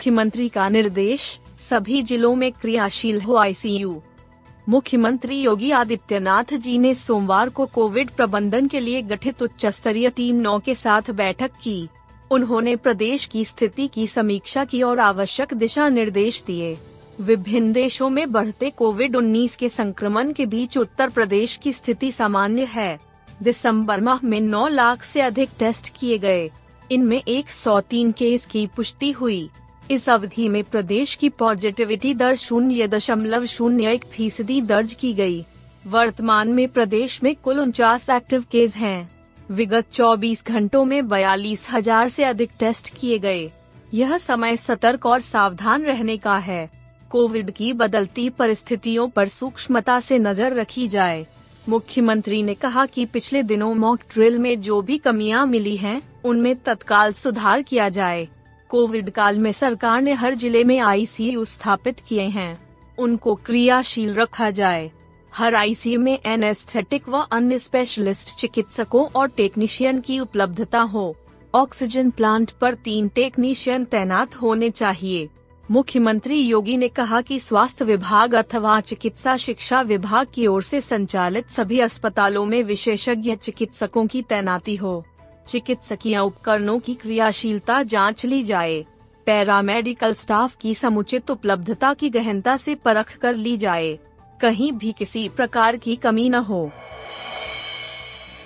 मुख्यमंत्री का निर्देश, सभी जिलों में क्रियाशील हो आईसीयू मुख्यमंत्री योगी आदित्यनाथ जी ने सोमवार को कोविड प्रबंधन के लिए गठित उच्च स्तरीय टीम नौ के साथ बैठक की। उन्होंने प्रदेश की स्थिति की समीक्षा की और आवश्यक दिशा निर्देश दिए। विभिन्न देशों में बढ़ते कोविड 19 के संक्रमण के बीच उत्तर प्रदेश की स्थिति सामान्य है। दिसंबर माह में 9 लाख से अधिक टेस्ट किए गए। इनमें 103 केस की पुष्टि हुई। इस अवधि में प्रदेश की पॉजिटिविटी दर शून्य दशमलव शून्य एक फ़ीसदी दर्ज की गई। वर्तमान में प्रदेश में कुल उनचास एक्टिव केस हैं। विगत 24 घंटों में बयालीस हज़ार से अधिक टेस्ट किए गए यह समय सतर्क और सावधान रहने का है कोविड की बदलती परिस्थितियों पर सूक्ष्मता से नज़र रखी जाए मुख्यमंत्री ने कहा कि पिछले दिनों मॉक ड्रिल में जो भी कमियाँ मिली हैं, उनमें तत्काल सुधार किया जाए कोविड काल में सरकार ने हर ज़िले में आईसीयू स्थापित किए हैं। उनको क्रियाशील रखा जाए। हर आईसीयू में एनेस्थेटिक व अन्य स्पेशलिस्ट चिकित्सकों और टेक्नीशियन की उपलब्धता हो। ऑक्सीजन प्लांट पर तीन टेक्नीशियन तैनात होने चाहिए। मुख्यमंत्री योगी ने कहा कि स्वास्थ्य विभाग अथवा चिकित्सा शिक्षा विभाग की ओर से संचालित सभी अस्पतालों में विशेषज्ञ चिकित्सकों की तैनाती हो। चिकित्सकीय उपकरणों की क्रियाशीलता जाँच ली जाए। पैरामेडिकल स्टाफ की समुचित उपलब्धता की गहनता से परख कर ली जाए। कहीं भी किसी प्रकार की कमी न हो।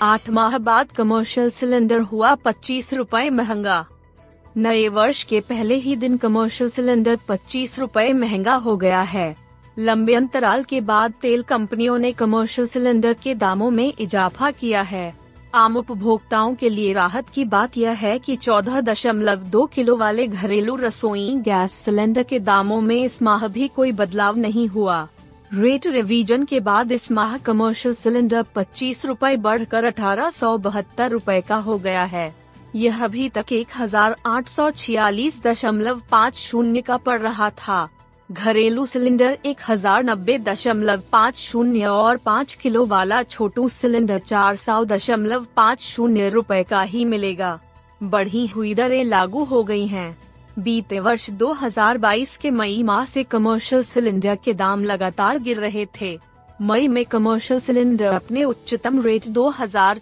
आठ माह बाद कमर्शियल सिलेंडर हुआ पच्चीस रूपए महँगा। नए वर्ष के पहले ही दिन कमर्शियल सिलेंडर पच्चीस रूपए महँगा हो गया है। लंबे अंतराल के बाद तेल कंपनियों ने कमर्शियल सिलेंडर के दामों में इजाफा किया है। आम उपभोक्ताओं के लिए राहत की बात यह है कि चौदह दशमलव दो किलो वाले घरेलू रसोई गैस सिलेंडर के दामों में इस माह भी कोई बदलाव नहीं हुआ। रेट रिवीजन के बाद इस माह कमर्शियल सिलेंडर पच्चीस रूपए बढ़कर अठारह सौ बहत्तर रूपए का हो गया है। यह अभी तक एक हज़ार आठ सौ छियालीस दशमलव पाँच शून्य का पड़ रहा था। घरेलू सिलेंडर एक हज़ार नब्बे दशमलव पाँच शून्य और पाँच किलो वाला छोटू सिलेंडर चार सौ दशमलव पाँच शून्य रूपए का ही मिलेगा। बढ़ी हुई दरें लागू हो गई हैं। बीते वर्ष 2022 के मई माह से कमर्शियल सिलेंडर के दाम लगातार गिर रहे थे। मई में कमर्शियल सिलेंडर अपने उच्चतम रेट दो हज़ार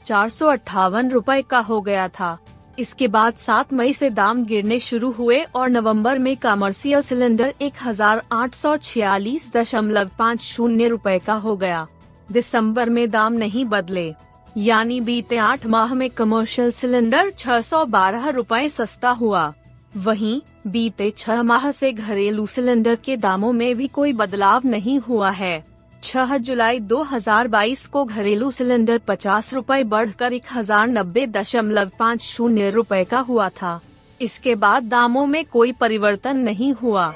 का हो गया था। इसके बाद 7 मई से दाम गिरने शुरू हुए और नवंबर में कमर्शियल सिलेंडर एक हज़ार आठ सौ छियालीस दशमलव पाँच शून्य रूपए का हो गया। दिसंबर में दाम नहीं बदले। यानी बीते आठ माह में कमर्शियल सिलेंडर छह सौ बारह रूपए सस्ता हुआ। वहीं, बीते छह माह से घरेलू सिलेंडर के दामों में भी कोई बदलाव नहीं हुआ है। 6 जुलाई 2022 को घरेलू सिलेंडर पचास रूपए बढ़कर एक हज़ार नब्बे दशमलव पाँच शून्य रूपए का हुआ था। इसके बाद दामों में कोई परिवर्तन नहीं हुआ।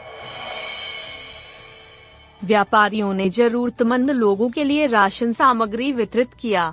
व्यापारियों ने जरूरतमंद लोगों के लिए राशन सामग्री वितरित किया।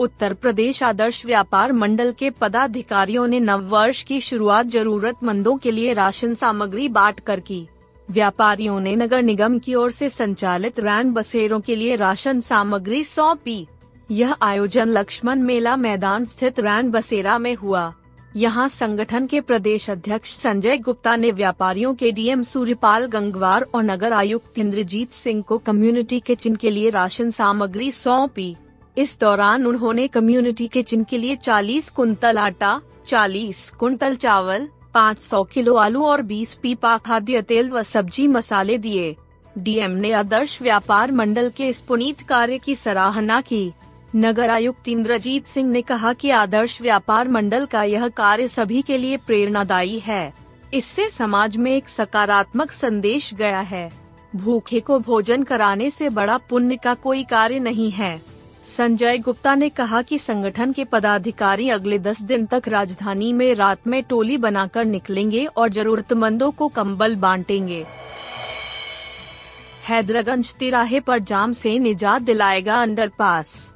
उत्तर प्रदेश आदर्श व्यापार मंडल के पदाधिकारियों ने नव वर्ष की शुरुआत जरूरतमंदों के लिए राशन सामग्री बांट कर की। व्यापारियों ने नगर निगम की ओर से संचालित रैन बसेरों के लिए राशन सामग्री सौंपी। यह आयोजन लक्ष्मण मेला मैदान स्थित रैन बसेरा में हुआ। यहाँ संगठन के प्रदेश अध्यक्ष संजय गुप्ता ने व्यापारियों के डीएम सूर्यपाल गंगवार और नगर आयुक्त इंद्रजीत सिंह को कम्युनिटी किचन के लिए राशन सामग्री सौंपी। इस दौरान उन्होंने कम्युनिटी किचन के लिए 40 कुंतल आटा 40 कुंतल चावल 500 किलो आलू और 20 पीपा खाद्य तेल व सब्ज़ी मसाले दिए। डीएम ने आदर्श व्यापार मंडल के इस पुनीत कार्य की सराहना की। नगर आयुक्त इंद्रजीत सिंह ने कहा कि आदर्श व्यापार मंडल का यह कार्य सभी के लिए प्रेरणादायी है। इससे समाज में एक सकारात्मक संदेश गया है। भूखे को भोजन कराने से बड़ा पुण्य का कोई कार्य नहीं है। संजय गुप्ता ने कहा कि संगठन के पदाधिकारी अगले 10 दिन तक राजधानी में रात में टोली बनाकर निकलेंगे और जरूरतमंदों को कंबल बांटेंगे। हैदरगंज तिराहे पर जाम से निजात दिलाएगा अंडरपास।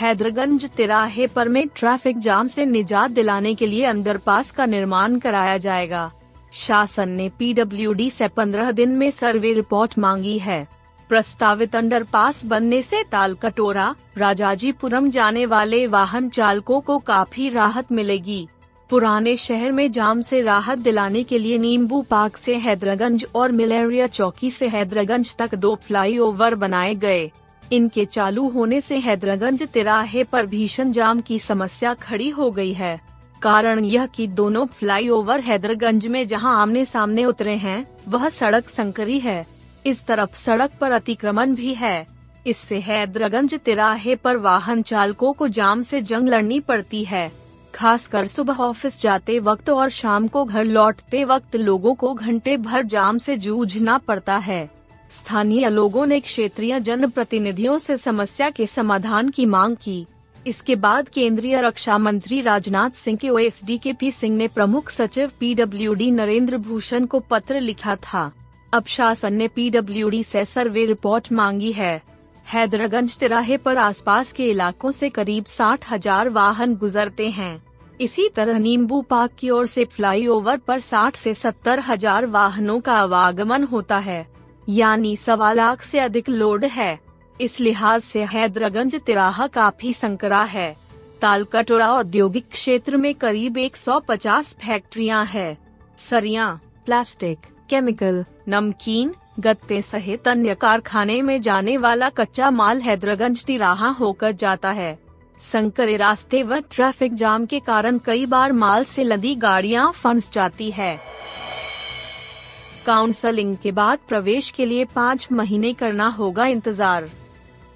हैदरगंज तिराहे पर में ट्रैफ़िक जाम से निजात दिलाने के लिए अंडरपास का निर्माण कराया जाएगा। शासन ने पीडब्ल्यूडी से 15 दिन में सर्वे रिपोर्ट मांगी है। प्रस्तावित अंडरपास बनने से ताल कटोरा, राजाजीपुरम जाने वाले वाहन चालकों को काफ़ी राहत मिलेगी। पुराने शहर में जाम से राहत दिलाने के लिए नींबू पार्क से हैदरागंज और मिलेरिया चौकी से हैदरागंज तक दो फ्लाईओवर बनाए गए। इनके चालू होने से हैदरागंज तिराहे पर भीषण जाम की समस्या खड़ी हो गई है। कारण यह कि दोनों फ्लाईओवर हैदरगंज में जहाँ आमने सामने उतरे हैं, वह सड़क संकरी है। इस तरफ़ सड़क पर अतिक्रमण भी है। इससे हैदरगंज तिराहे पर वाहन चालकों को जाम से जंग लड़नी पड़ती है। खासकर सुबह ऑफ़िस जाते वक्त और शाम को घर लौटते वक्त लोगों को घंटे भर जाम से जूझना पड़ता है। स्थानीय लोगों ने क्षेत्रीय जन प्रतिनिधियों से समस्या के समाधान की मांग की। इसके बाद केंद्रीय रक्षा मंत्री राजनाथ सिंह के ओएसडी के पी सिंह ने प्रमुख सचिव पीडब्ल्यूडी नरेंद्र भूषण को पत्र लिखा था। अब शासन ने पीडब्ल्यूडी से सर्वे रिपोर्ट मांगी है। हैदरगंज तिराहे पर आसपास के इलाकों से करीब साठ हज़ार वाहन गुजरते हैं। इसी तरह नींबू पार्क की ओर से फ्लाईओवर पर साठ से सत्तर हज़ार वाहनों का आवागमन होता है। यानी सवा लाख से अधिक लोड है। इस लिहाज से हैदरगंज तिराहा काफ़ी संकरा है। तालकटोरा औद्योगिक क्षेत्र में करीब 150 फैक्ट्रियाँ हैं। सरिया, प्लास्टिक केमिकल, नमकीन, गत्ते सहित अन्य कारखाने में जाने वाला कच्चा माल हैदरगंज तिराहा होकर जाता है। संकरे रास्ते व ट्रैफ़िक जाम के कारण कई बार माल से लदी गाड़ियाँ फंस जाती है। काउंसलिंग के बाद प्रवेश के लिए पाँच महीने करना होगा इंतज़ार।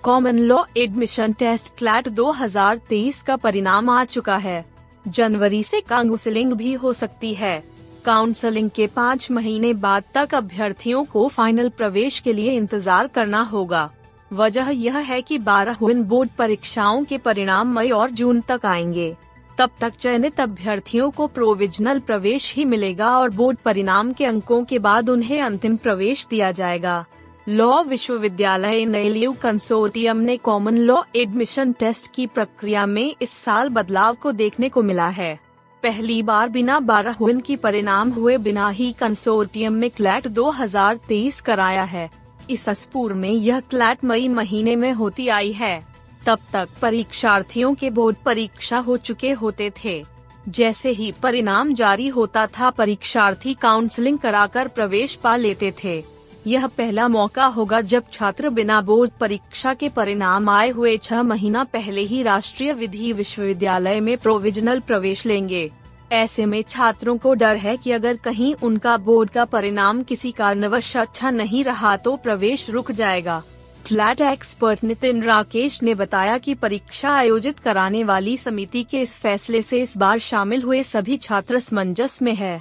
Common law admission test CLAT 2023 का परिणाम आ चुका है। जनवरी से काउंसलिंग भी हो सकती है। काउंसलिंग के पाँच महीने बाद तक अभ्यर्थियों को फाइनल प्रवेश के लिए इंतज़ार करना होगा। वजह यह है कि बारह बोर्ड परीक्षाओं के परिणाम मई और जून तक आएँगे। तब तक चयनित अभ्यर्थियों को प्रोविजनल प्रवेश ही मिलेगा और बोर्ड परिणाम के अंकों के बाद उन्हें अंतिम प्रवेश दिया जाएगा। लॉ विश्वविद्यालय नैलियू कंसोर्टियम ने कॉमन लॉ एडमिशन टेस्ट की प्रक्रिया में इस साल बदलाव को देखने को मिला है। पहली बार बिना बारह की परिणाम हुए बिना ही कंसोर्टियम में क्लैट 2023 कराया है। इस अस्पूर में यह क्लैट मई महीने में होती आई है। तब तक परीक्षार्थियों के बोर्ड परीक्षा हो चुके होते थे। जैसे ही परिणाम जारी होता था, परीक्षार्थी काउंसलिंग कराकर प्रवेश पा लेते थे। यह पहला मौका होगा जब छात्र बिना बोर्ड परीक्षा के परिणाम आए हुए छह महीना पहले ही राष्ट्रीय विधि विश्वविद्यालय में प्रोविजनल प्रवेश लेंगे। ऐसे में छात्रों को डर है कि अगर कहीं उनका बोर्ड का परिणाम किसी कारणवश अच्छा नहीं रहा तो प्रवेश रुक जाएगा। फ्लैट एक्सपर्ट नितिन राकेश ने बताया कि परीक्षा आयोजित कराने वाली समिति के इस फैसले से इस बार शामिल हुए सभी छात्र समंजस में है।